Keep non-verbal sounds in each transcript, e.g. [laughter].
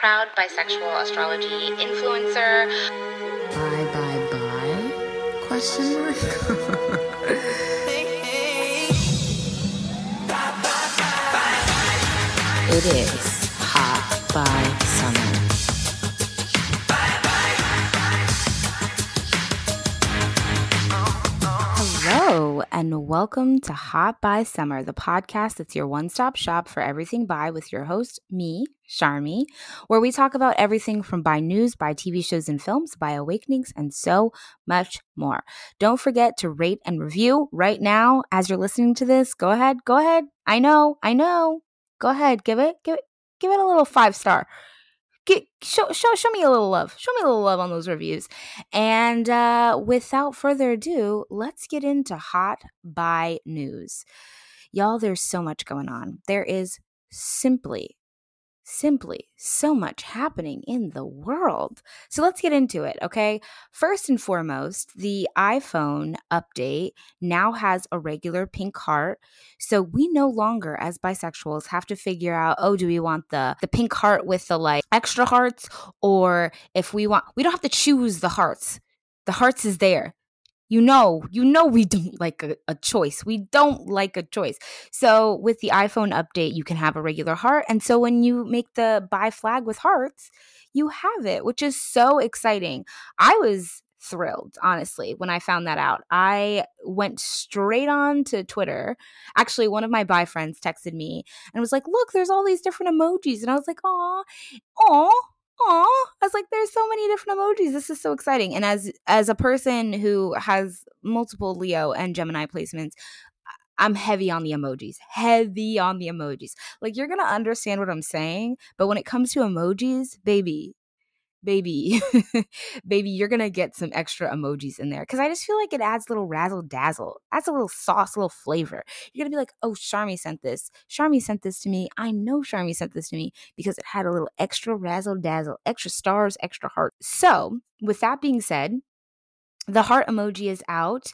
proud bisexual astrology influencer. Bye, bye, bye? Question mark? [laughs] it is hot bi and welcome to Hot Bi Summer, the podcast that's your one stop shop for everything bi with your host, me, Charmee, where we talk about everything from bi news, bi TV shows and films, bi awakenings, and so much more. Don't forget to rate and review right now as you're listening to this. Go ahead, go ahead. I know, I know. Go ahead, give it, give it, give it a little five star get show show show me a little love. Show me a little love on those reviews. And uh, without further ado, let's get into hot bi news. Y'all, there's so much going on. There is simply simply so much happening in the world. So let's get into it, okay? First and foremost, the iPhone update now has a regular pink heart. So we no longer as bisexuals have to figure out, oh, do we want the the pink heart with the like extra hearts or if we want we don't have to choose the hearts. The hearts is there you know, you know, we [laughs] don't like a, a, choice. We don't like a choice. So with the iPhone update, you can have a regular heart. And so when you make the bi flag with hearts, you have it, which is so exciting. I was thrilled, honestly, when I found that out. I went straight on to Twitter. Actually, one of my bi friends texted me and was like, look, there's all these different emojis. And I was like, aw, aw oh i was like there's so many different emojis. This is so exciting. And as as a person who has multiple leo and gemini placements i'm heavy on the emojis heavy on the emojis. Like you're gonna understand what i'm saying but when it comes to emojis baby baby, [laughs] baby, you're gonna get some extra emojis in there because I just feel like it adds a little razzle dazzle, adds a little sauce, a little flavor. You're gonna be like, oh, Charmee sent this. Charmee sent this to me. I know Charmee sent this to me because it had a little extra razzle dazzle, extra stars, extra heart. So, with that being said, the heart emoji is out.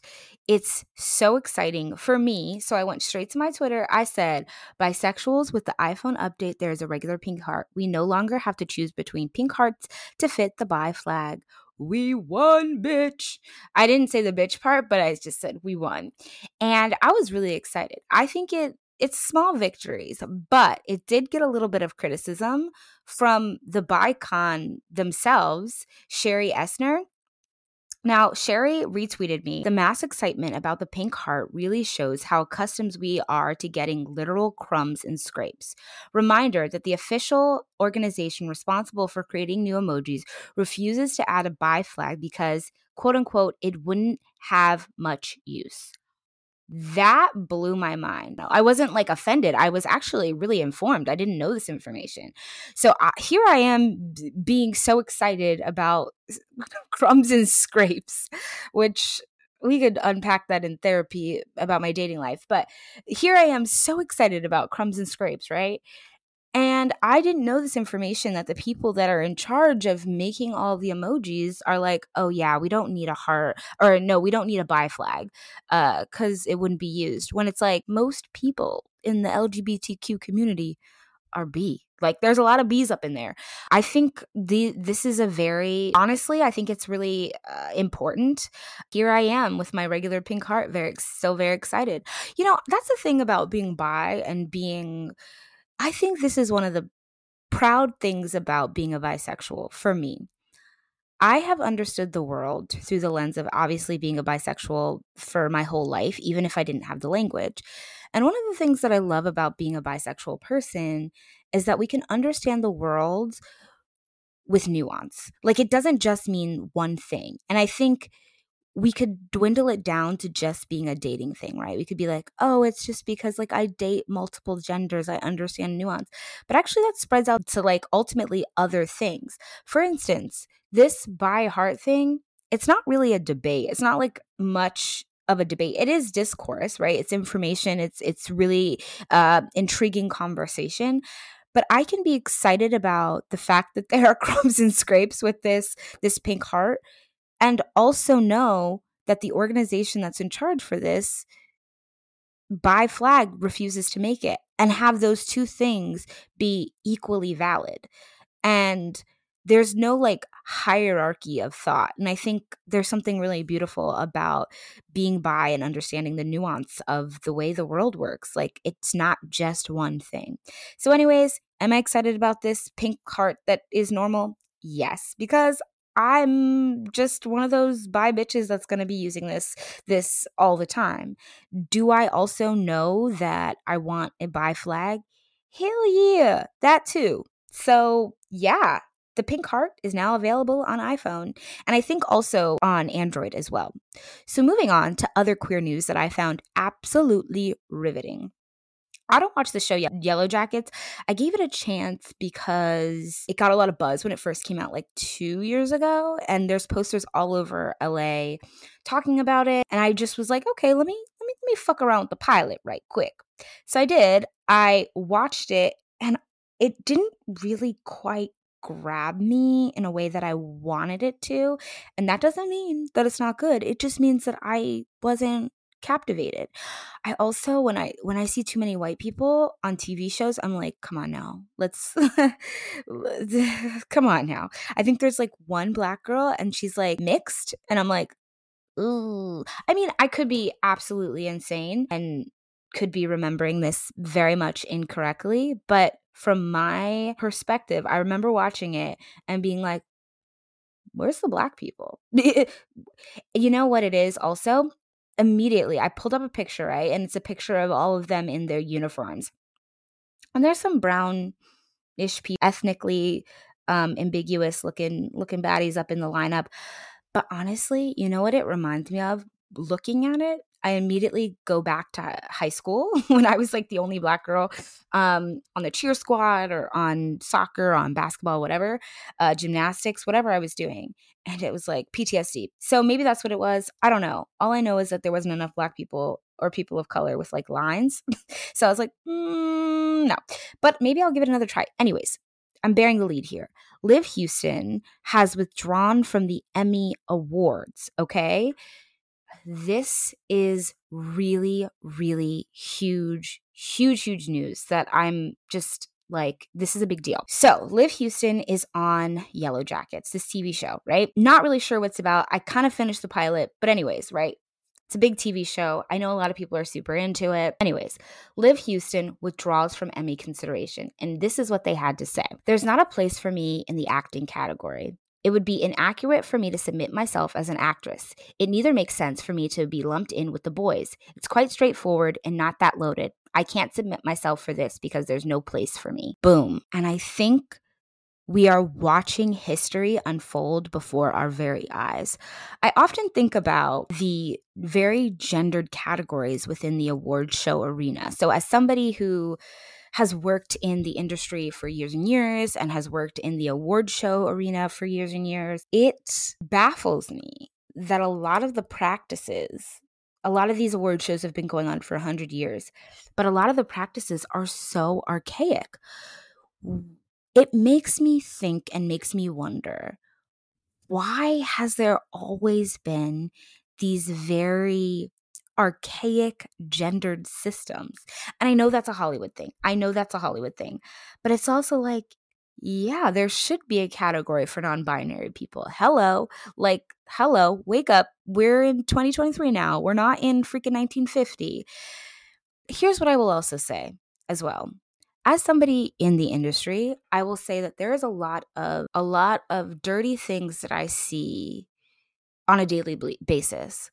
It's so exciting for me. So I went straight to my Twitter. I said, bisexuals with the iPhone update, there is a regular pink heart. We no longer have to choose between pink hearts to fit the bi flag. We won, bitch. I didn't say the bitch part, but I just said we won. And I was really excited. I think it it's small victories, but it did get a little bit of criticism from the BiCon themselves, Shiri Eisner now, Shiri retweeted me. The mass excitement about the pink heart really shows how accustomed we are to getting literal crumbs and scrapes. Reminder that the official organization responsible for creating new emojis refuses to add a bi flag because, quote unquote, it wouldn't have much use that blew my mind. I wasn't like offended. I was actually really informed. I didn't know this information. So uh, here I am b- being so excited about [laughs] crumbs and scrapes, which we could unpack that in therapy about my dating life. But here I am so excited about crumbs and scrapes, right? And I didn't know this information that the people that are in charge of making all the emojis are like, oh, yeah, we don't need a heart, or no, we don't need a bi flag because uh, it wouldn't be used. When it's like most people in the LGBTQ community are B. Like there's a lot of bees up in there. I think the this is a very honestly, I think it's really uh, important. Here I am with my regular pink heart, very so very excited. You know, that's the thing about being bi and being I think this is one of the proud things about being a bisexual for me. I have understood the world through the lens of obviously being a bisexual for my whole life, even if I didn't have the language. And one of the things that I love about being a bisexual person is that we can understand the world with nuance. Like it doesn't just mean one thing. And I think we could dwindle it down to just being a dating thing, right? We could be like, oh, it's just because like I date multiple genders, I understand nuance. But actually, that spreads out to like ultimately other things. For instance, this bi heart thing, it's not really a debate. It's not like much of a debate. It is discourse, right? It's information. It's it's really uh, intriguing conversation. But I can be excited about the fact that there are [laughs] crumbs and scrapes with this this pink heart and also know that the organization that's in charge for this bi flag refuses to make it and have those two things be equally valid And there's no like hierarchy of thought. And I think there's something really beautiful about being bi and understanding the nuance of the way the world works. Like it's not just one thing. So, anyways, am I excited about this pink heart that is normal? Yes, because I'm just one of those bi bitches that's going to be using this this all the time. Do I also know that I want a bi flag? Hell yeah, that too. So, yeah, the pink heart is now available on iPhone and I think also on Android as well. So, moving on to other queer news that I found absolutely riveting. I don't watch the show yet, Yellow Jackets. I gave it a chance because it got a lot of buzz when it first came out like two years ago. And there's posters all over LA talking about it. And I just was like, okay, let me let me let me fuck around with the pilot right quick. So I did. I watched it and it didn't really quite grab me in a way that I wanted it to. And that doesn't mean that it's not good. It just means that I wasn't captivated. I also when I when I see too many white people on TV shows, I'm like, come on now. [laughs] Let's come on now. I think there's like one black girl and she's like mixed and I'm like, ooh. I mean, I could be absolutely insane and could be remembering this very much incorrectly, but from my perspective, I remember watching it and being like, where's the black people? [laughs] you know what it is also? Immediately, I pulled up a picture, right? And it's a picture of all of them in their uniforms. And there's some brown ish people, ethnically um, ambiguous looking looking baddies up in the lineup. But honestly, you know what it reminds me of? Looking at it I immediately go back to high school [laughs] when I was like the only black girl um, on the cheer squad or on soccer, on basketball, whatever, uh, gymnastics, whatever I was doing. And it was like PTSD. So maybe that's what it was. I don't know. All I know is that there wasn't enough black people or people of color with like lines. [laughs] so I was like, mm, no. But maybe I'll give it another try. Anyways, I'm bearing the lead here. Liv Hewson has withdrawn from the Emmy Awards, okay? This is really, really huge, huge, huge news that I'm just like, this is a big deal. So, Liv Hewson is on Yellow Jackets, this TV show, right? Not really sure what's about. I kind of finished the pilot, but, anyways, right? It's a big TV show. I know a lot of people are super into it. Anyways, Liv Hewson withdraws from Emmy consideration, and this is what they had to say There's not a place for me in the acting category. It would be inaccurate for me to submit myself as an actress. It neither makes sense for me to be lumped in with the boys. It's quite straightforward and not that loaded. I can't submit myself for this because there's no place for me. Boom. And I think we are watching history unfold before our very eyes. I often think about the very gendered categories within the award show arena. So, as somebody who has worked in the industry for years and years and has worked in the award show arena for years and years, it baffles me that a lot of the practices a lot of these award shows have been going on for 100 years, but a lot of the practices are so archaic. It makes me think and makes me wonder why has there always been these very archaic gendered systems. And I know that's a Hollywood thing. I know that's a Hollywood thing. But it's also like, yeah, there should be a category for non binary people. Hello. Like, hello, wake up. We're in 2023 now. We're not in freaking 1950. Here's what I will also say as well. As somebody in the industry, I will say that there is a lot of a lot of dirty things that I see on a daily basis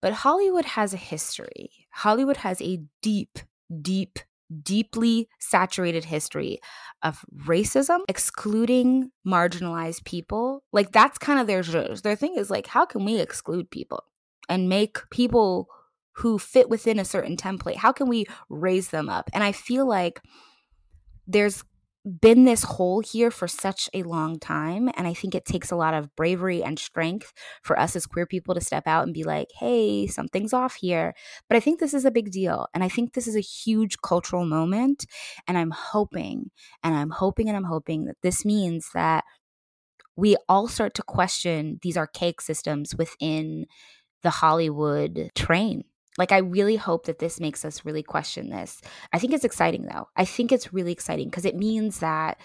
but Hollywood has a history. Hollywood has a deep, deep, deeply saturated history of racism, excluding marginalized people. Like that's kind of their their thing is like how can we exclude people and make people who fit within a certain template? How can we raise them up? And I feel like there's been this hole here for such a long time. And I think it takes a lot of bravery and strength for us as queer people to step out and be like, hey, something's off here. But I think this is a big deal. And I think this is a huge cultural moment. And I'm hoping, and I'm hoping, and I'm hoping that this means that we all start to question these archaic systems within the Hollywood train like, I really hope that this makes us really question this. I think it's exciting, though. I think it's really exciting because it means that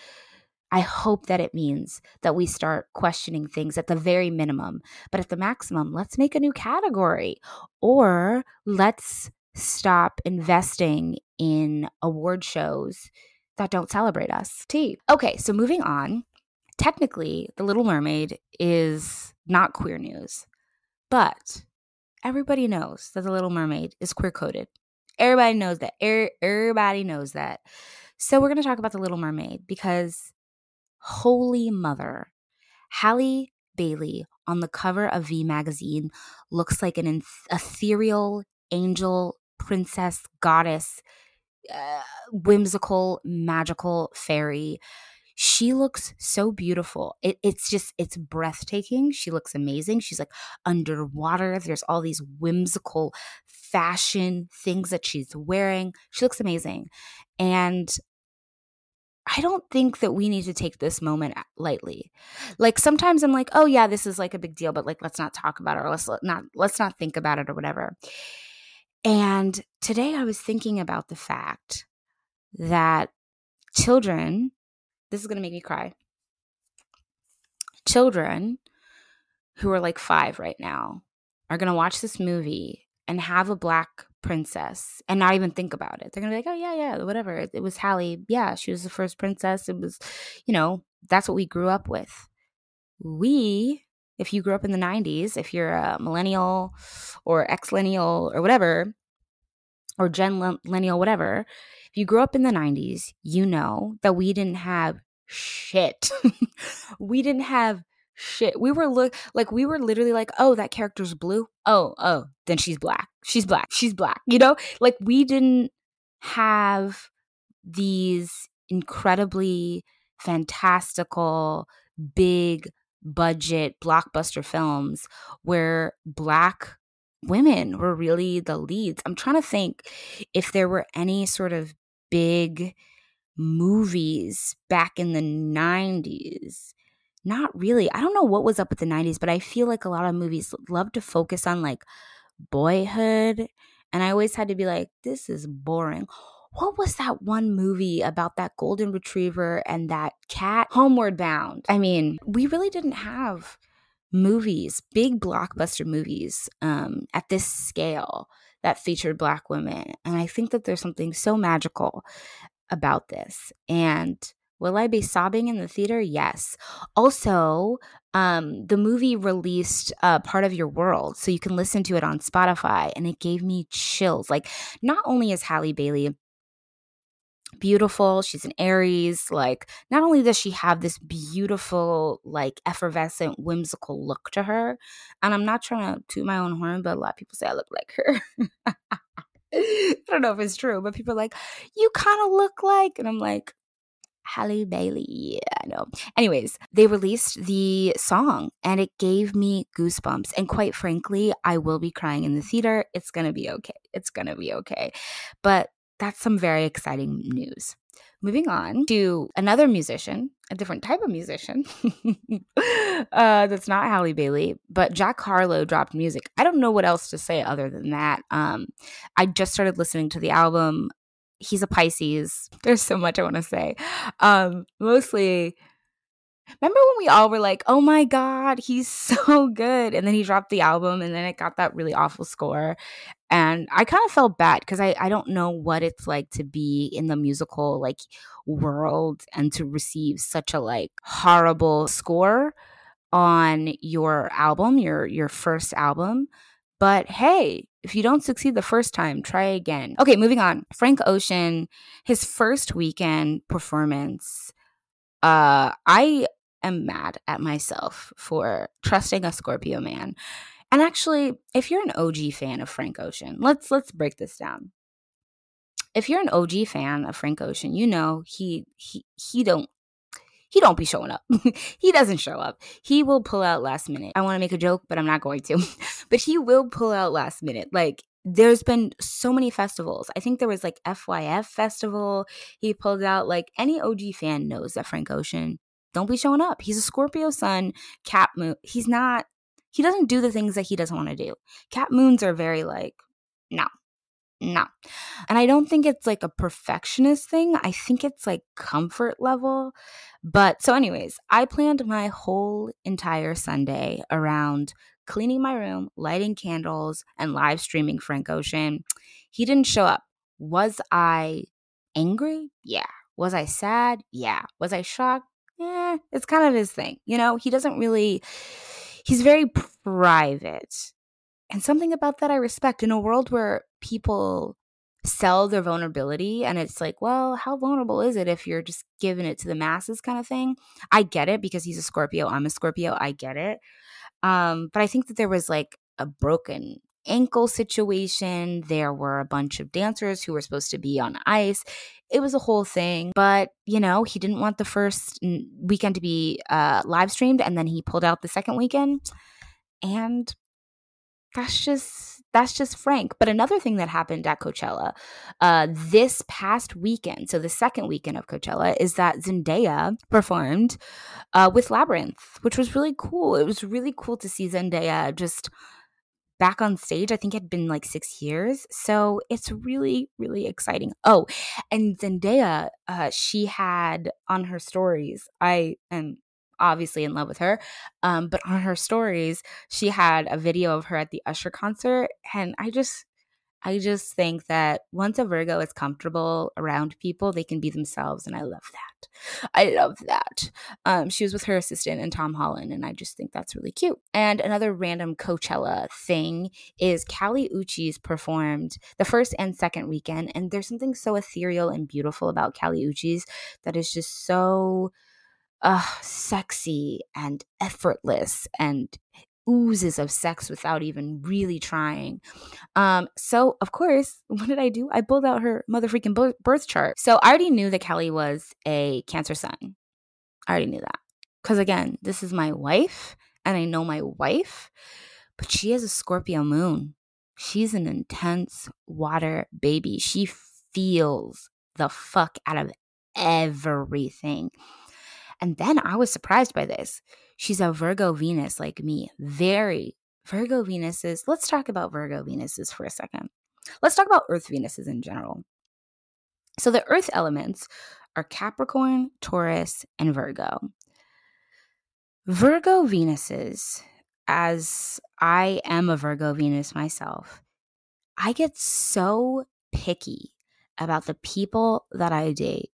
I hope that it means that we start questioning things at the very minimum, but at the maximum, let's make a new category or let's stop investing in award shows that don't celebrate us. T. Okay, so moving on. Technically, The Little Mermaid is not queer news, but everybody knows that The Little Mermaid is queer coded. Everybody knows that. Everybody knows that. So we're going to talk about The Little Mermaid because holy mother, Halle Bailey on the cover of V magazine looks like an ethereal angel, princess, goddess, uh, whimsical, magical fairy. She looks so beautiful. It, it's just, it's breathtaking. She looks amazing. She's like underwater. There's all these whimsical fashion things that she's wearing. She looks amazing. And I don't think that we need to take this moment lightly. Like sometimes I'm like, oh yeah, this is like a big deal, but like let's not talk about it or let's not let's not think about it or whatever. And today I was thinking about the fact that children, this is going to make me cry. Children who are like 5 right now are going to watch this movie and have a black princess and not even think about it. They're gonna be like, oh yeah, yeah, whatever. It, was Halle. Yeah, she was the first princess. It was, you know, that's what we grew up with. We, if you grew up in the '90s, if you're a millennial or ex-millennial or whatever, or gen millennial, whatever, if you grew up in the '90s, you know that we didn't have shit. [laughs] we didn't have shit. We were look like we were literally like, oh, that character's blue. Oh, oh, then she's black. She's black. She's black. You know, like we didn't have these incredibly fantastical, big budget blockbuster films where black women were really the leads. I'm trying to think if there were any sort of big movies back in the 90s not really. I don't know what was up with the 90s, but I feel like a lot of movies love to focus on like boyhood. And I always had to be like, this is boring. What was that one movie about that golden retriever and that cat? Homeward Bound. I mean, we really didn't have movies, big blockbuster movies um, at this scale that featured Black women. And I think that there's something so magical about this. And Will I be sobbing in the theater? Yes. Also, um, the movie released uh, part of your world, so you can listen to it on Spotify, and it gave me chills. Like, not only is Halle Bailey beautiful, she's an Aries. Like, not only does she have this beautiful, like, effervescent, whimsical look to her, and I'm not trying to toot my own horn, but a lot of people say I look like her. [laughs] I don't know if it's true, but people are like, you kind of look like, and I'm like, Halle Bailey. Yeah, I know. Anyways, they released the song and it gave me goosebumps. And quite frankly, I will be crying in the theater. It's going to be okay. It's going to be okay. But that's some very exciting news. Moving on to another musician, a different type of musician [laughs] uh, that's not Halle Bailey, but Jack Harlow dropped music. I don't know what else to say other than that. Um, I just started listening to the album he's a Pisces. [laughs] There's so much I want to say. Um, mostly, remember when we all were like, "Oh my god, he's [laughs] so good," and then he dropped the album, and then it got that really awful score, and I kind of felt bad because I I don't know what it's like to be in the musical like world and to receive such a like horrible score on your album, your your first album. But hey, if you don't succeed the first time, try again. Okay, moving on. Frank Ocean, his first weekend performance. Uh, I am mad at myself for trusting a Scorpio man. And actually, if you're an OG fan of Frank Ocean, let's let's break this down. If you're an OG fan of Frank Ocean, you know he he he don't he don't be showing up. [laughs] he doesn't show up. He will pull out last minute. I want to make a joke, but I'm not going to. [laughs] but he will pull out last minute. Like there's been so many festivals. I think there was like FYF festival. He pulled out like any OG fan knows that Frank Ocean don't be showing up. He's a Scorpio sun, Cap Moon. He's not he doesn't do the things that he doesn't want to do. Cap Moons are very like, no, no. And I don't think it's like a perfectionist thing. I think it's like comfort level. But so, anyways, I planned my whole entire Sunday around cleaning my room, lighting candles, and live streaming Frank Ocean. He didn't show up. Was I angry? Yeah. Was I sad? Yeah. Was I shocked? Yeah. It's kind of his thing. You know, he doesn't really, he's very private. And something about that I respect in a world where people sell their vulnerability and it's like well how vulnerable is it if you're just giving it to the masses kind of thing i get it because he's a scorpio i'm a scorpio i get it um but i think that there was like a broken ankle situation there were a bunch of dancers who were supposed to be on ice it was a whole thing but you know he didn't want the first weekend to be uh live streamed and then he pulled out the second weekend and that's just that's just frank. But another thing that happened at coachella uh, this past weekend so the second weekend of coachella is that zendaya performed uh, with Labrinth, which was really cool. It was really cool to see zendaya just back on stage. I think it had been like six years. So it's really really exciting. Oh and zendaya uh, she had on her stories i am obviously in love with her. Um, but on her stories, she had a video of her at the Usher concert. And I just, I just think that once a Virgo is comfortable around people, they can be themselves. And I love that. I love that. Um, she was with her assistant and Tom Holland. And I just think that's really cute. And another random Coachella thing is Kali Uchis performed the first and second weekend. And there's something so ethereal and beautiful about Kali Uchis that is just so uh, sexy and effortless and oozes of sex without even really trying. Um, so of course, [laughs] what did I do? I pulled out her motherfucking birth chart. So I already knew that Kali was a Cancer sun. I already knew that because again, this is my wife, and I know my wife, but she has a Scorpio moon. She's an intense water baby. She feels the fuck out of everything. And then I was surprised by this. She's a Virgo Venus like me. Very Virgo Venuses. Let's talk about Virgo Venuses for a second. Let's talk about Earth Venuses in general. So the Earth elements are Capricorn, Taurus, and Virgo. Virgo Venuses, as I am a Virgo Venus myself, I get so picky about the people that I date.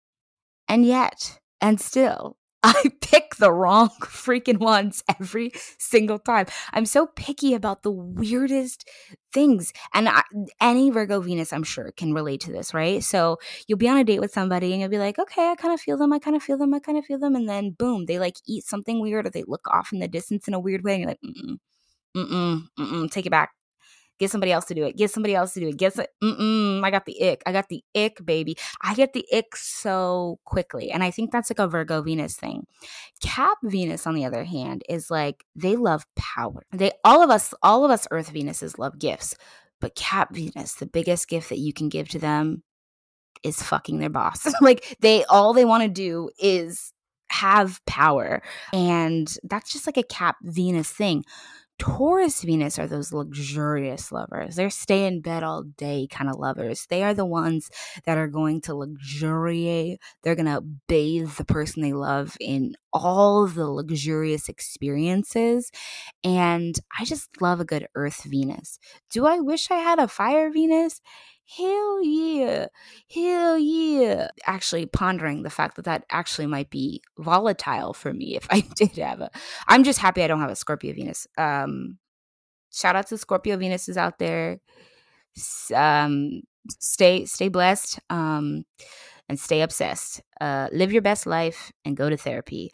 And yet, and still, [laughs] I pick the wrong freaking ones every single time. I'm so picky about the weirdest things. And I, any Virgo Venus, I'm sure, can relate to this, right? So you'll be on a date with somebody and you'll be like, okay, I kind of feel them. I kind of feel them. I kind of feel them. And then boom, they like eat something weird or they look off in the distance in a weird way. And you're like, mm mm, mm mm, take it back. Get somebody else to do it. Get somebody else to do it. Get some, I got the ick. I got the ick, baby. I get the ick so quickly. And I think that's like a Virgo Venus thing. Cap Venus, on the other hand, is like they love power. They all of us, all of us Earth Venuses love gifts. But Cap Venus, the biggest gift that you can give to them is fucking their boss. [laughs] like they all they want to do is have power. And that's just like a Cap Venus thing. Taurus Venus are those luxurious lovers. They're stay in bed all day kind of lovers. They are the ones that are going to luxuriate. They're going to bathe the person they love in all the luxurious experiences. And I just love a good Earth Venus. Do I wish I had a Fire Venus? Hell yeah. Hell yeah. Actually, pondering the fact that that actually might be volatile for me if [laughs] I did have a. I'm just happy I don't have a Scorpio Venus. Um, shout out to Scorpio Venuses out there. Um, stay stay blessed. Um, and stay obsessed. Uh, live your best life and go to therapy.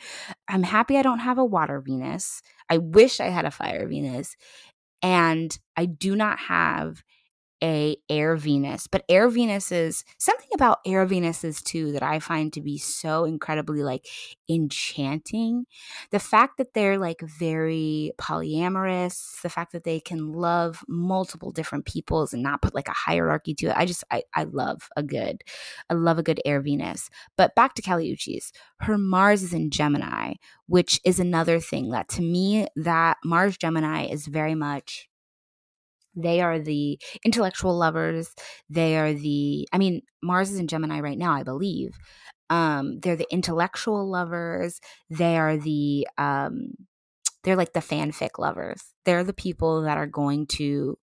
I'm happy I don't have a water Venus. I wish I had a fire Venus. And I do not have a air Venus, but air Venus is something about air Venuses too that I find to be so incredibly like enchanting. The fact that they're like very polyamorous, the fact that they can love multiple different peoples and not put like a hierarchy to it. I just I, I love a good, I love a good air Venus. But back to Uchis, her Mars is in Gemini, which is another thing that to me that Mars Gemini is very much They are the intellectual lovers. They are the, I mean, Mars is in Gemini right now, I believe. Um, they're the intellectual lovers. They are the, um, they're like the fanfic lovers. They're the people that are going to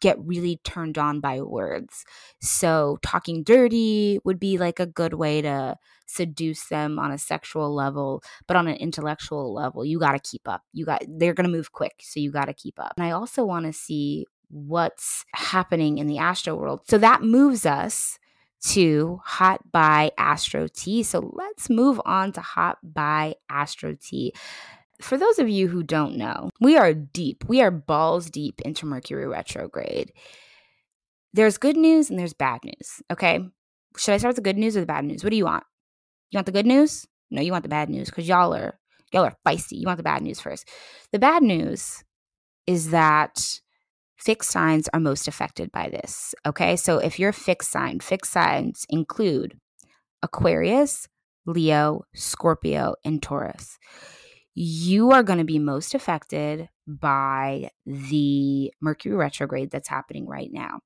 get really turned on by words. So, talking dirty would be like a good way to seduce them on a sexual level, but on an intellectual level, you got to keep up. You got they're going to move quick, so you got to keep up. And I also want to see what's happening in the astro world. So that moves us to Hot Bi Astro T. So let's move on to Hot Bi Astro T. For those of you who don't know, we are deep, we are balls deep into Mercury retrograde. There's good news and there's bad news, okay? Should I start with the good news or the bad news? What do you want? You want the good news? No, you want the bad news because y'all are y'all are feisty. You want the bad news first. The bad news is that fixed signs are most affected by this. Okay. So if you're a fixed sign, fixed signs include Aquarius, Leo, Scorpio, and Taurus. You are going to be most affected by the Mercury retrograde that's happening right now.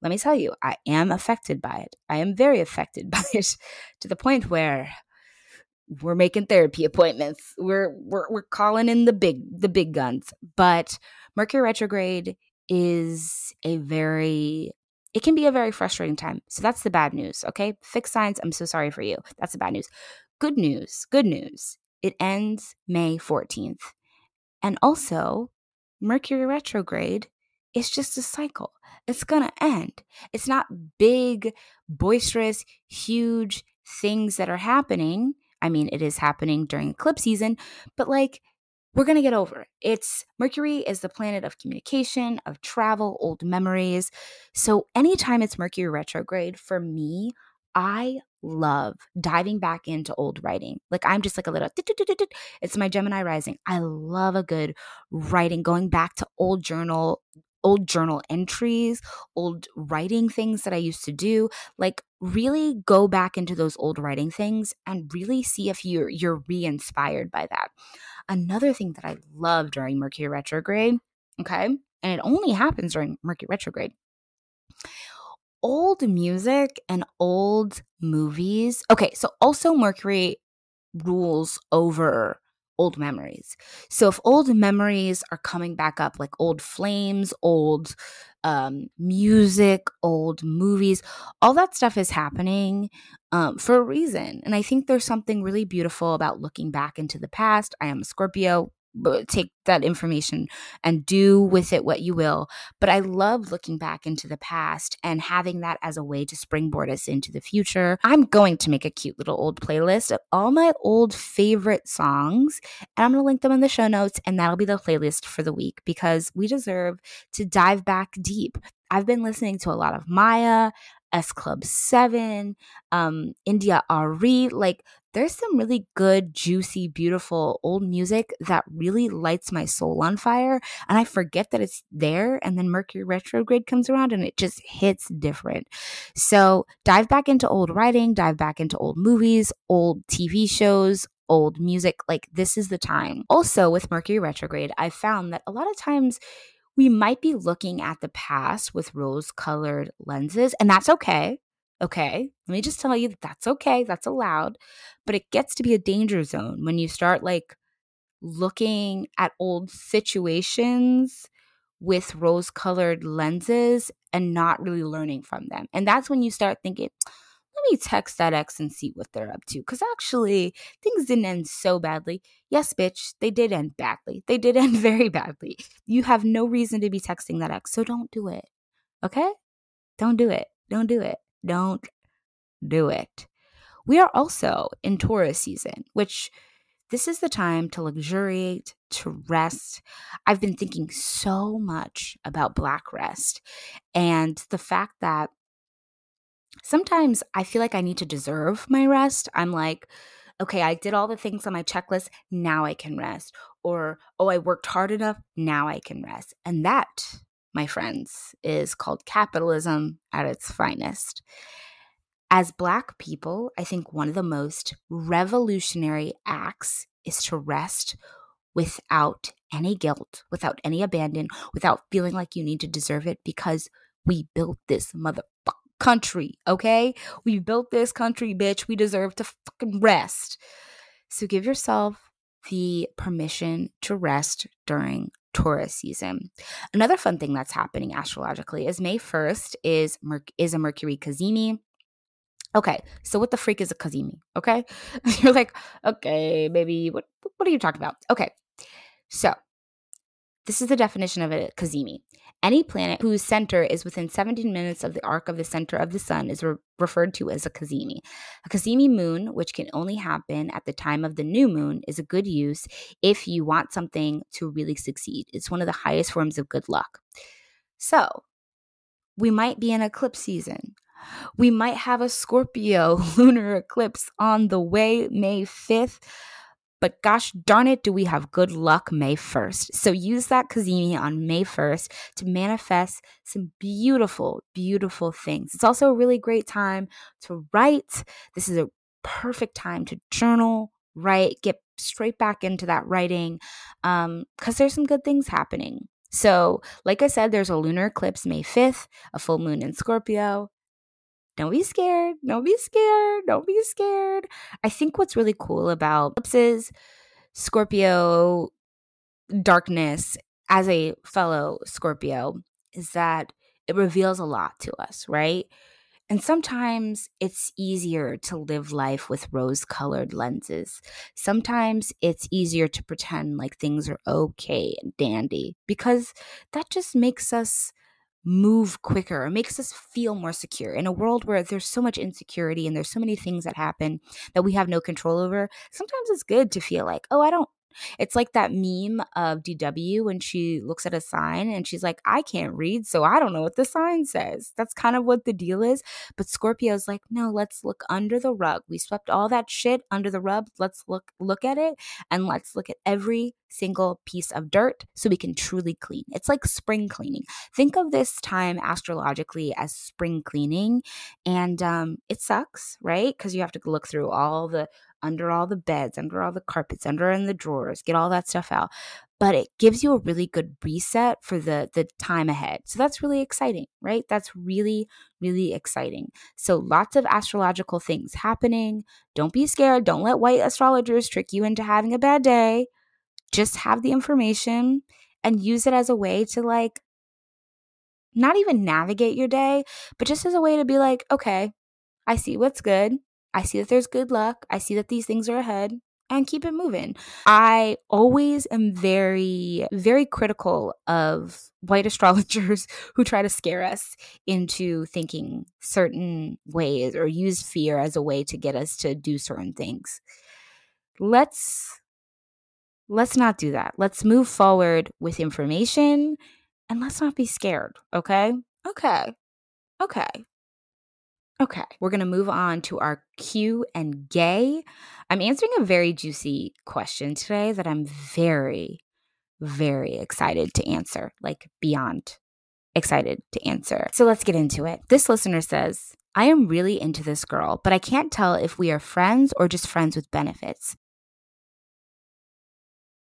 Let me tell you, I am affected by it. I am very affected [laughs] by it to the point where we're making therapy appointments. We're we're we're calling in the big the big guns. But Mercury retrograde is a very it can be a very frustrating time. So that's the bad news, okay? Fixed signs, I'm so sorry for you. That's the bad news. Good news, good news. It ends May 14th. And also, Mercury retrograde is just a cycle. It's going to end. It's not big, boisterous, huge things that are happening. I mean, it is happening during eclipse season, but like we're going to get over it. It's Mercury is the planet of communication, of travel, old memories. So anytime it's Mercury retrograde, for me, I love diving back into old writing. Like I'm just like a little it's my Gemini rising. I love a good writing going back to old journal old journal entries, old writing things that I used to do. Like really go back into those old writing things and really see if you're you're re-inspired by that. Another thing that I love during Mercury retrograde, okay? And it only happens during Mercury retrograde. Old music and old movies. Okay, so also Mercury rules over old memories. So if old memories are coming back up, like old flames, old um, music, old movies, all that stuff is happening um, for a reason. And I think there's something really beautiful about looking back into the past. I am a Scorpio take that information and do with it what you will. But I love looking back into the past and having that as a way to springboard us into the future. I'm going to make a cute little old playlist of all my old favorite songs, and I'm going to link them in the show notes, and that'll be the playlist for the week because we deserve to dive back deep. I've been listening to a lot of Maya, S Club 7, um, India India.Arie. Like, there's some really good, juicy, beautiful old music that really lights my soul on fire. And I forget that it's there. And then Mercury retrograde comes around and it just hits different. So dive back into old writing, dive back into old movies, old TV shows, old music. Like, this is the time. Also, with Mercury retrograde, I found that a lot of times we might be looking at the past with rose colored lenses, and that's okay. Okay. Let me just tell you that that's okay. That's allowed. But it gets to be a danger zone when you start like looking at old situations with rose colored lenses and not really learning from them. And that's when you start thinking, let me text that ex and see what they're up to. Because actually, things didn't end so badly. Yes, bitch, they did end badly. They did [laughs] end very badly. You have no reason to be texting that ex. So don't do it. Okay? Don't do it. Don't do it. Don't do it. We are also in Taurus season, which this is the time to luxuriate, to rest. I've been thinking so much about black rest and the fact that sometimes I feel like I need to deserve my rest. I'm like, okay, I did all the things on my checklist. Now I can rest. Or, oh, I worked hard enough. Now I can rest. And that, my friends, is called capitalism at its finest. As Black people, I think one of the most revolutionary acts is to rest without any guilt, without any abandon, without feeling like you need to deserve it because we built this mother country, okay? We built this country, bitch. We deserve to fucking rest. So give yourself the permission to rest during Taurus season. Another fun thing that's happening astrologically is May 1st is Mer- is a Mercury cazimi. Okay, so what the freak is a cazimi? Okay, [laughs] you're like, okay, maybe what what are you talking about? Okay, so this is the definition of a cazimi. Any planet whose center is within 17 minutes of the arc of the center of the sun is re- referred to as a cazimi. A cazimi moon, which can only happen at the time of the new moon, is a good use if you want something to really succeed. It's one of the highest forms of good luck. So, we might be in eclipse season. We might have a Scorpio [laughs] lunar eclipse on the way May 5th. But gosh darn it, do we have good luck May 1st. So use that cazimi on May 1st to manifest some beautiful, beautiful things. It's also a really great time to write. This is a perfect time to journal, write, get straight back into that writing because um, there's some good things happening. So, like I said, there's a lunar eclipse May 5th, a full moon in Scorpio. Don't be scared. Don't be scared. Don't be scared. I think what's really cool about eclipses, Scorpio darkness as a fellow Scorpio is that it reveals a lot to us, right? And sometimes it's easier to live life with rose colored lenses. Sometimes it's easier to pretend like things are okay and dandy because that just makes us move quicker. It makes us feel more secure in a world where there's so much insecurity and there's so many things that happen that we have no control over. Sometimes it's good to feel like, oh, I don't it's like that meme of DW when she looks at a sign and she's like, I can't read, so I don't know what the sign says. That's kind of what the deal is. But Scorpio's like, no, let's look under the rug. We swept all that shit under the rug. Let's look look at it and let's look at every single piece of dirt so we can truly clean. It's like spring cleaning. Think of this time astrologically as spring cleaning. And um, it sucks, right? Because you have to look through all the under all the beds, under all the carpets, under in the drawers, get all that stuff out. But it gives you a really good reset for the the time ahead. So that's really exciting, right? That's really really exciting. So lots of astrological things happening. Don't be scared. Don't let white astrologers trick you into having a bad day. Just have the information and use it as a way to like not even navigate your day, but just as a way to be like, okay, I see what's good. I see that there's good luck. I see that these things are ahead and keep it moving. I always am very, very critical of white [laughs] astrologers who try to scare us into thinking certain ways or use fear as a way to get us to do certain things. Let's let's not do that. Let's move forward with information and let's not be scared, okay? Okay. Okay. Okay, we're going to move on to our Q and gay. I'm answering a very juicy question today that I'm very very excited to answer, like beyond excited to answer. So let's get into it. This listener says, I am really into this girl, but I can't tell if we are friends or just friends with benefits.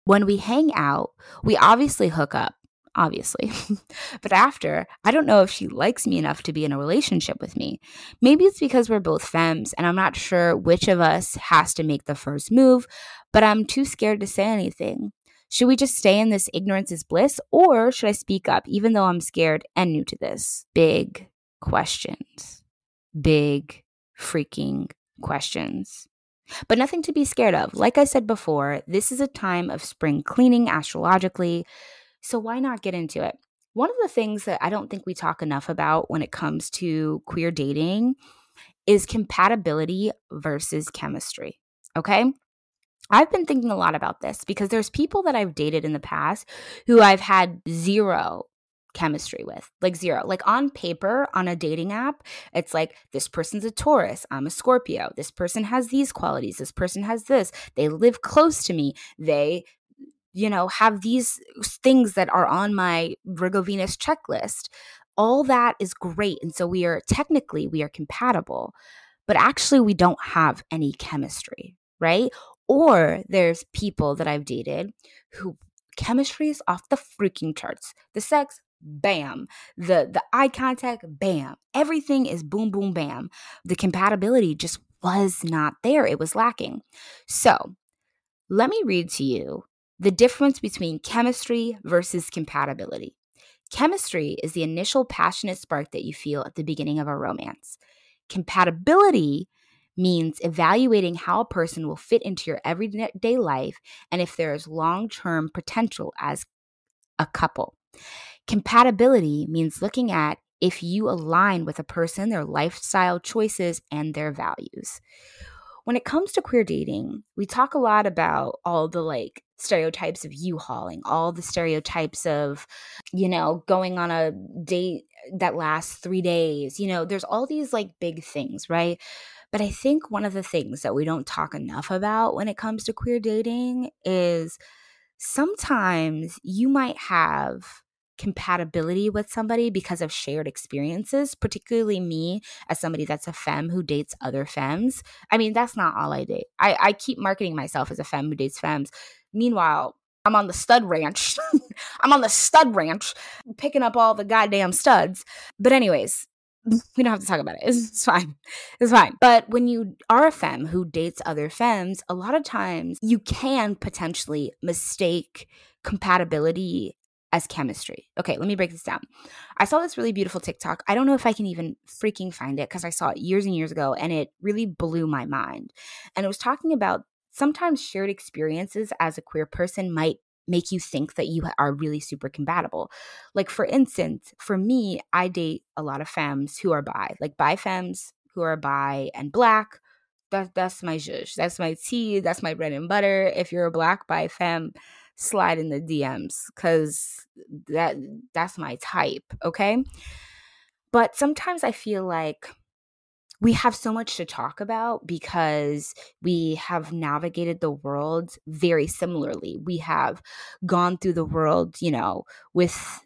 When we hang out, we obviously hook up, obviously. [laughs] but after, I don't know if she likes me enough to be in a relationship with me. Maybe it's because we're both femmes and I'm not sure which of us has to make the first move, but I'm too scared to say anything. Should we just stay in this ignorance is bliss or should I speak up even though I'm scared and new to this? Big questions. Big freaking questions. But nothing to be scared of. Like I said before, this is a time of spring cleaning astrologically. So why not get into it? One of the things that I don't think we talk enough about when it comes to queer dating is compatibility versus chemistry. Okay. I've been thinking a lot about this because there's people that I've dated in the past who I've had zero chemistry with like zero like on paper on a dating app it's like this person's a taurus i'm a scorpio this person has these qualities this person has this they live close to me they you know, have these things that are on my Virgo Venus checklist. All that is great. And so we are technically we are compatible, but actually we don't have any chemistry, right? Or there's people that I've dated who chemistry is off the freaking charts. The sex, bam. The the eye contact, bam. Everything is boom boom bam. The compatibility just was not there. It was lacking. So, let me read to you the difference between chemistry versus compatibility. Chemistry is the initial passionate spark that you feel at the beginning of a romance. Compatibility means evaluating how a person will fit into your everyday life and if there is long term potential as a couple. Compatibility means looking at if you align with a person, their lifestyle choices, and their values. When it comes to queer dating, we talk a lot about all the like stereotypes of U-hauling, all the stereotypes of, you know, going on a date that lasts three days. You know, there's all these like big things, right? But I think one of the things that we don't talk enough about when it comes to queer dating is sometimes you might have compatibility with somebody because of shared experiences, particularly me as somebody that's a femme who dates other femmes. I mean, that's not all I date. I, I keep marketing myself as a femme who dates femmes. Meanwhile, I'm on the stud ranch. [laughs] I'm on the stud ranch picking up all the goddamn studs. But, anyways, [laughs] we don't have to talk about it. It's, it's, fine. It's fine. But when you are a femme who dates other femmes, a lot of times you can potentially mistake compatibility as chemistry. Okay, let me break this down. I saw this really beautiful TikTok. I don't know if I can even freaking find it because I saw it years and years ago and it really blew my mind. And it was talking about sometimes shared experiences as a queer person might make you think that you are really super compatible. Like for instance, for me, I date a lot of femmes who are bi, like bi femmes who are bi and black. That, that's my zhuzh. That's my tea. That's my bread and butter. If you're a black bi femme, slide in the DMs because that that's my type. Okay. But sometimes I feel like we have so much to talk about because we have navigated the world very similarly. We have gone through the world, you know, with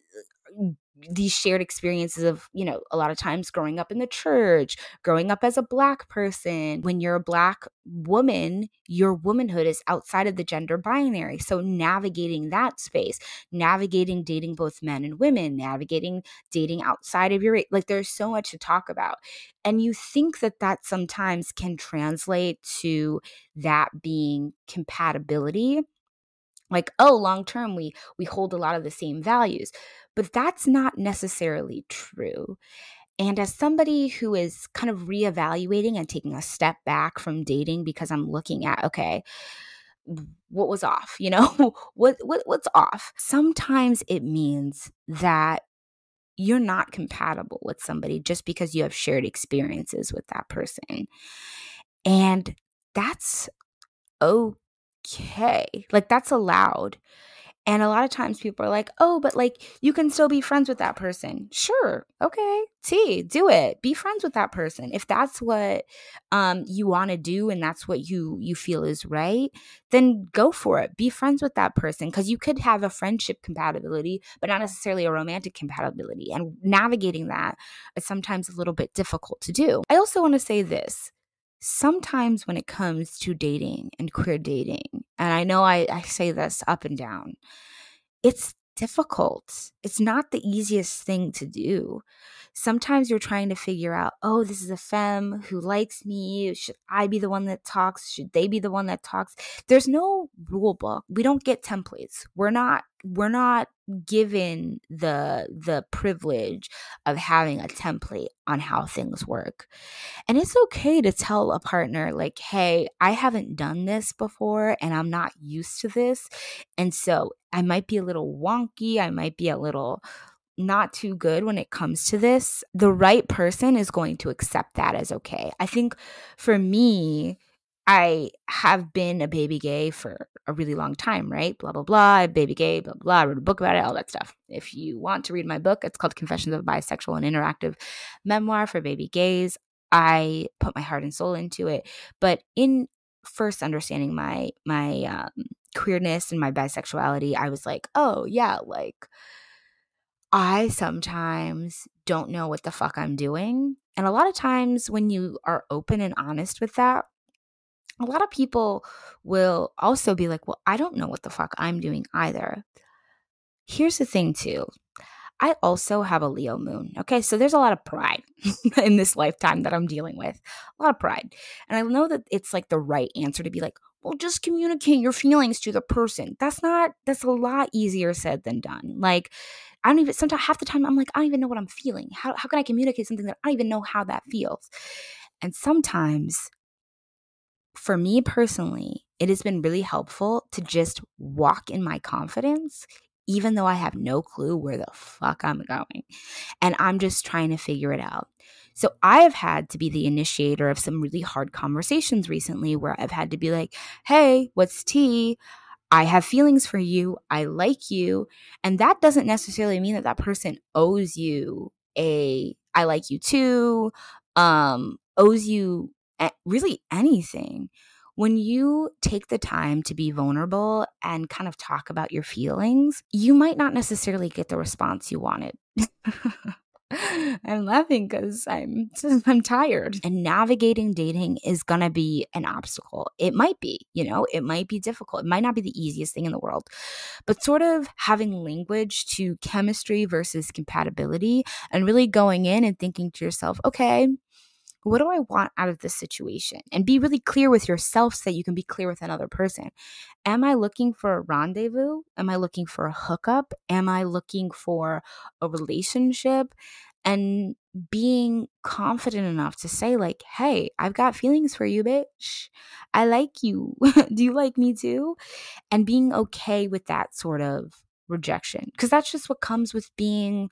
these shared experiences of, you know, a lot of times growing up in the church, growing up as a black person. When you're a black woman, your womanhood is outside of the gender binary. So navigating that space, navigating dating both men and women, navigating dating outside of your like there's so much to talk about. And you think that that sometimes can translate to that being compatibility like oh long term we we hold a lot of the same values but that's not necessarily true and as somebody who is kind of reevaluating and taking a step back from dating because i'm looking at okay what was off? [laughs] You know what, what what's off? Sometimes it means that you're not compatible with somebody just because you have shared experiences with that person and that's okay okay. Like that's allowed. And a lot of times people are like, oh, but like you can still be friends with that person. Sure. Okay. T, do it. Be friends with that person. If that's what um you want to do and that's what you you feel is right, then go for it. Be friends with that person because you could have a friendship compatibility, but not necessarily a romantic compatibility. And navigating that is sometimes a little bit difficult to do. I also want to say this sometimes when it comes to dating and queer dating, and I know I, I say this up and down, it's difficult. It's not the easiest thing to do. Sometimes you're trying to figure out, oh, this is a femme who likes me. Should I be the one that talks? Should they be the one that talks? There's no rule book. We don't get templates. We're not we're not given the the privilege of having a template on how things work. And it's okay to tell a partner like, "Hey, I haven't done this before and I'm not used to this." And so, I might be a little wonky, I might be a little not too good when it comes to this. The right person is going to accept that as okay. I think for me, I have been a baby gay for a really long time, right? Blah, blah, blah, baby gay, blah, blah, I wrote a book about it, all that stuff. If you want to read my book, it's called Confessions of a Bisexual and Interactive Memoir for Baby Gays. I put my heart and soul into it. But in first understanding my my um, queerness and my bisexuality, I was like, oh yeah, like I sometimes don't know what the fuck I'm doing. And a lot of times when you are open and honest with that, a lot of people will also be like, well, I don't know what the fuck I'm doing either. Here's the thing, too. I also have a Leo moon. Okay, so there's a lot of pride [laughs] in this lifetime that I'm dealing with. A lot of pride. And I know that it's like the right answer to be like, well, just communicate your feelings to the person. That's not, that's a lot easier said than done. Like, I don't even, sometimes half the time I'm like, I don't even know what I'm feeling. How, how can I communicate something that I don't even know how that feels? And sometimes, for me personally, it has been really helpful to just walk in my confidence, even though I have no clue where the fuck I'm going. And I'm just trying to figure it out. So I have had to be the initiator of some really hard conversations recently where I've had to be like, hey, what's tea? I have feelings for you. I like you. And that doesn't necessarily mean that that person owes you a I like you too, um, owes you really anything. When you take the time to be vulnerable and kind of talk about your feelings, you might not necessarily get the response you wanted. [laughs] [laughs] I'm laughing because I'm [laughs] I'm tired. And navigating dating is gonna be an obstacle. It might be, you know, it might be difficult. It might not be the easiest thing in the world. But sort of having language to chemistry versus compatibility and really going in and thinking to yourself, okay, what do I want out of this situation? And be really clear with yourself so that you can be clear with another person. Am I looking for a rendezvous? Am I looking for a hookup? Am I looking for a relationship? And being confident enough to say, like, hey, I've got feelings for you, bitch. I like you. [laughs] do you like me too? And being okay with that sort of rejection. Because that's just what comes with being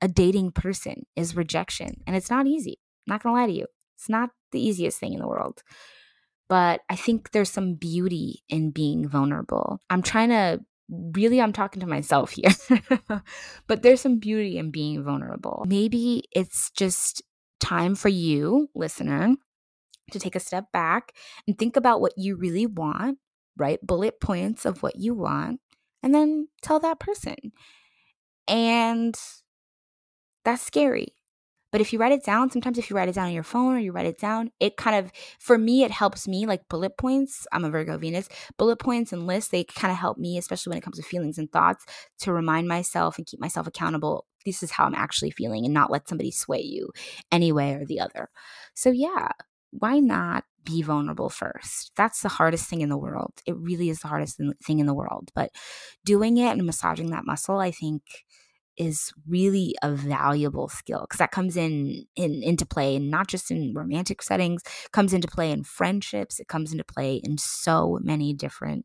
a dating person is rejection. And it's not easy. Not gonna lie to you, it's not the easiest thing in the world. But I think there's some beauty in being vulnerable. I'm trying to really, I'm talking to myself here, [laughs] but there's some beauty in being vulnerable. Maybe it's just time for you, listener, to take a step back and think about what you really want, right? Bullet points of what you want, and then tell that person. And that's scary. But if you write it down, sometimes if you write it down on your phone or you write it down, it kind of, for me, it helps me like bullet points. I'm a Virgo Venus. Bullet points and lists, they kind of help me, especially when it comes to feelings and thoughts, to remind myself and keep myself accountable. This is how I'm actually feeling and not let somebody sway you any way or the other. So, yeah, why not be vulnerable first? That's the hardest thing in the world. It really is the hardest thing in the world. But doing it and massaging that muscle, I think is really a valuable skill because that comes in, in into play and not just in romantic settings comes into play in friendships it comes into play in so many different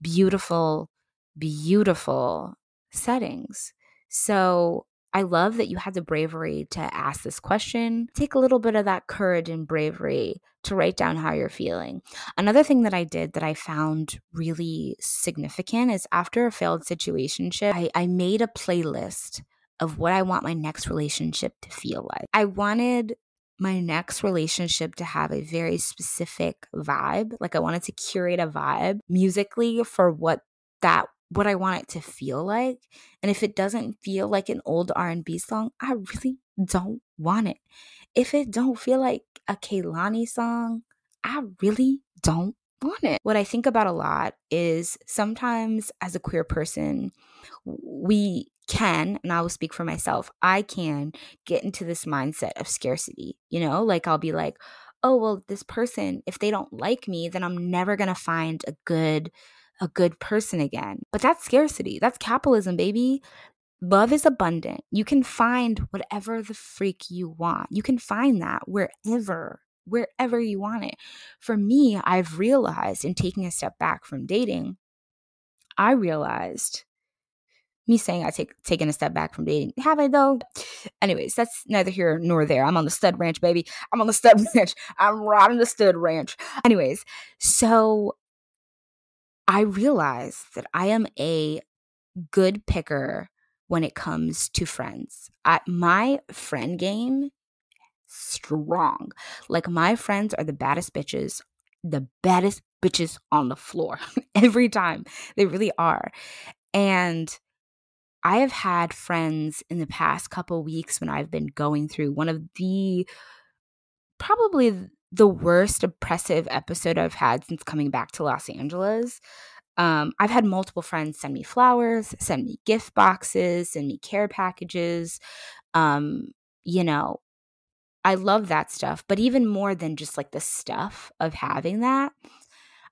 beautiful beautiful settings. So I love that you had the bravery to ask this question. Take a little bit of that courage and bravery to write down how you're feeling. Another thing that I did that I found really significant is after a failed situationship, I, I made a playlist of what I want my next relationship to feel like. I wanted my next relationship to have a very specific vibe. Like I wanted to curate a vibe musically for what that what I want it to feel like. And if it doesn't feel like an old R&B song, I really don't want it. If it don't feel like a Kehlani song, I really don't want it. What I think about a lot is sometimes as a queer person, we can, and I will speak for myself, I can get into this mindset of scarcity. You know, like I'll be like, oh, well, this person, if they don't like me, then I'm never going to find a good a good person again. But that's scarcity. That's capitalism, baby. Love is abundant. You can find whatever the freak you want. You can find that wherever, wherever you want it. For me, I've realized in taking a step back from dating, I realized me saying I take taking a step back from dating. Have I though? Anyways, that's neither here nor there. I'm on the stud ranch, baby. I'm on the stud [laughs] ranch. I'm riding the stud ranch. Anyways, so I realize that I am a good picker when it comes to friends. I, my friend game strong. Like my friends are the baddest bitches, the baddest bitches on the floor [laughs] every time. They really are. And I have had friends in the past couple weeks when I've been going through one of the probably the worst oppressive episode I've had since coming back to Los Angeles. Um, I've had multiple friends send me flowers, send me gift boxes, send me care packages. Um, you know, I love that stuff. But even more than just like the stuff of having that,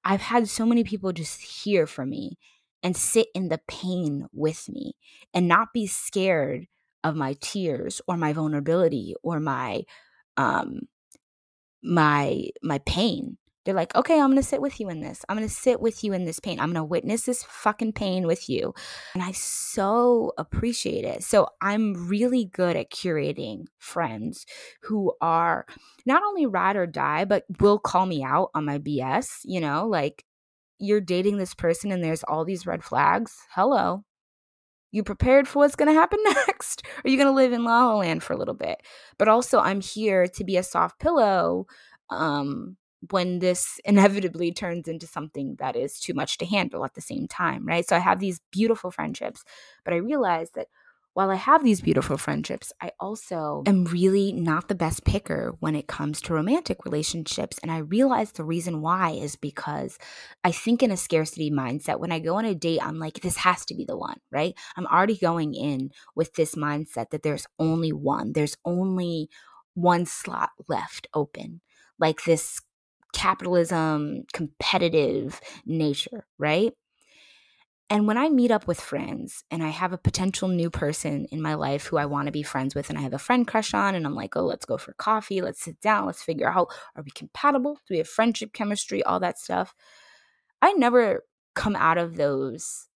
I've had so many people just hear from me and sit in the pain with me and not be scared of my tears or my vulnerability or my um my my pain. They're like okay i'm gonna sit with you in this. I'm gonna sit with you in this pain. I'm gonna witness this fucking pain with you. And i so appreciate it. So i'm really good at curating friends who are not only ride or die but will call me out on my bs you know like you're dating this person and there's all these red flags. Hello you prepared for what's going to happen [laughs] next? Are you going to live in La La Land for a little bit? But also, I'm here to be a soft pillow um, when this [laughs] inevitably turns into something that is too much to handle at the same time, right? So I have these beautiful friendships, but I realize that while I have these beautiful friendships, I also am really not the best picker when it comes to romantic relationships. And I realize the reason why is because I think in a scarcity mindset. When I go on a date, I'm like, this has to be the one, right? I'm already going in with this mindset that there's only one, there's only one slot left open, like this capitalism, competitive nature, right? And when I meet up with friends and I have a potential new person in my life who I want to be friends with and I have a friend crush on and I'm like, oh, let's go for coffee, let's sit down, let's figure out are we compatible? Do we have friendship chemistry, all that stuff. I never come out of those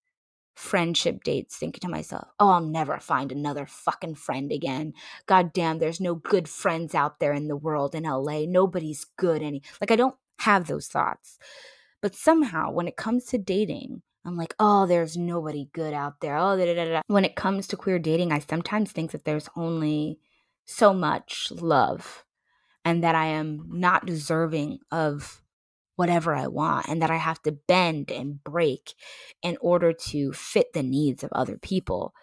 friendship dates thinking to myself, oh, I'll never find another fucking friend again. God damn, there's no good friends out there in the world in LA. Nobody's good any like I don't have those thoughts. But somehow when it comes to dating, I'm like, oh, there's nobody good out there. Oh, da, da, da. when it comes to queer dating, I sometimes think that there's only so much love and that I am not deserving of whatever I want and that I have to bend and break in order to fit the needs of other people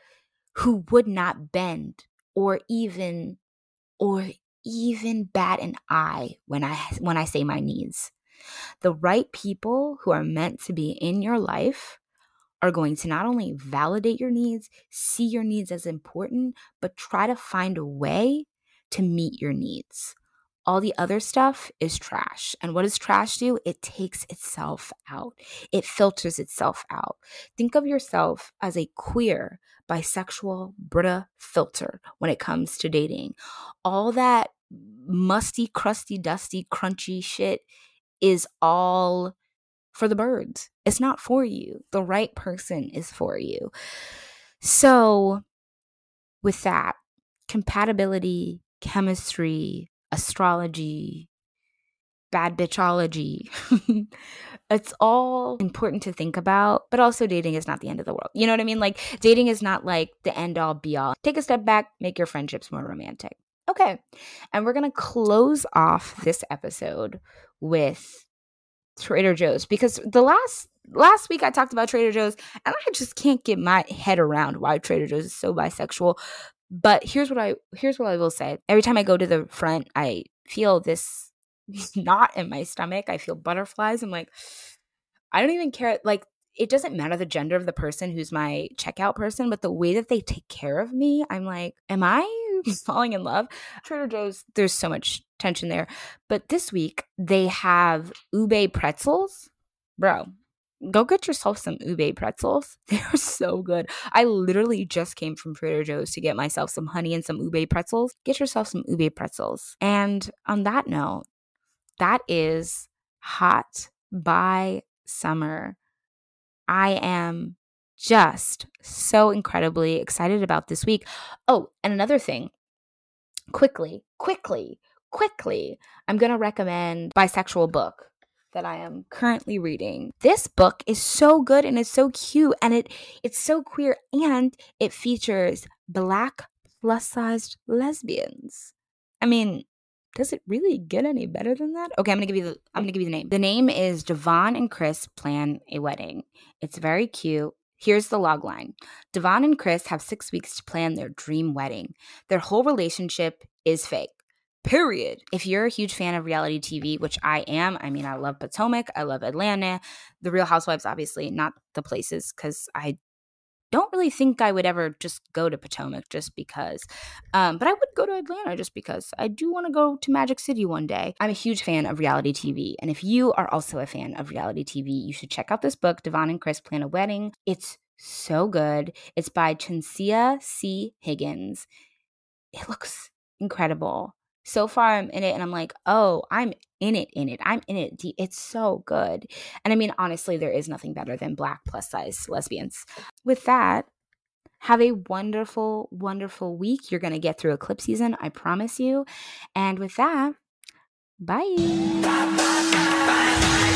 who would not bend or even or even bat an eye when I when I say my needs. The right people who are meant to be in your life are going to not only validate your needs, see your needs as important, but try to find a way to meet your needs. All the other stuff is trash. And what does trash do? It takes itself out, it filters itself out. Think of yourself as a queer, bisexual Brita filter when it comes to dating. All that musty, crusty, dusty, crunchy shit is all for the birds. It's not for you. The right person is for you. So, with that, compatibility, chemistry, astrology, bad bitchology. [laughs] it's all important to think about, but also dating is not the end of the world. You know what I mean? Like, dating is not like the end all be all. Take a step back, make your friendships more romantic. Okay. And we're going to close off this episode with Trader Joe's because the last last week I talked about Trader Joe's and I just can't get my head around why Trader Joe's is so bisexual. But here's what I here's what I will say. Every time I go to the front, I feel this [laughs] knot in my stomach. I feel butterflies. I'm like, I don't even care. Like, it doesn't matter the gender of the person who's my checkout person, but the way that they take care of me, I'm like, am I [laughs] falling in love. Trader Joe's, there's so much tension there. But this week, they have ube pretzels. Bro, go get yourself some ube pretzels. [laughs] They are so good. I literally just came from Trader Joe's to get myself some honey and some ube pretzels. Get yourself some ube pretzels. And on that note, that is Hot Bi Summer. I am just so incredibly excited about this week. Oh, and another thing quickly, quickly, quickly, I'm going to recommend bisexual book that I am currently reading. This book is so good and it's so cute and it it's so queer and it features black plus-sized lesbians. I mean, does it really get any better than that? Okay, I'm gonna give you the I'm gonna give you the name. The name is Devon and Chris Plan a Wedding. It's very cute. Here's the logline Devon and Chris have six weeks to plan their dream wedding. Their whole relationship is fake. Period. If you're a huge fan of reality TV, which I am, I mean, I love Potomac, I love Atlanta, The Real Housewives, obviously, not the places, because I don't really think I would ever just go to Potomac just because. Um, but I would go to Atlanta just because I do want to go to Magic City one day. I'm a huge fan of reality TV. And if you are also a fan of reality TV, you should check out this book, Devon and Chris Plan a Wedding. It's so good. It's by Chinsia C. Higgins. It looks incredible so far I'm in it and I'm like, oh, I'm in it, in it. I'm in it. It's so good. And I mean, honestly, there is nothing better than black plus size lesbians. With that, have a wonderful, wonderful week. You're going to get through eclipse season, I promise you. And with that, bye. bye, bye, bye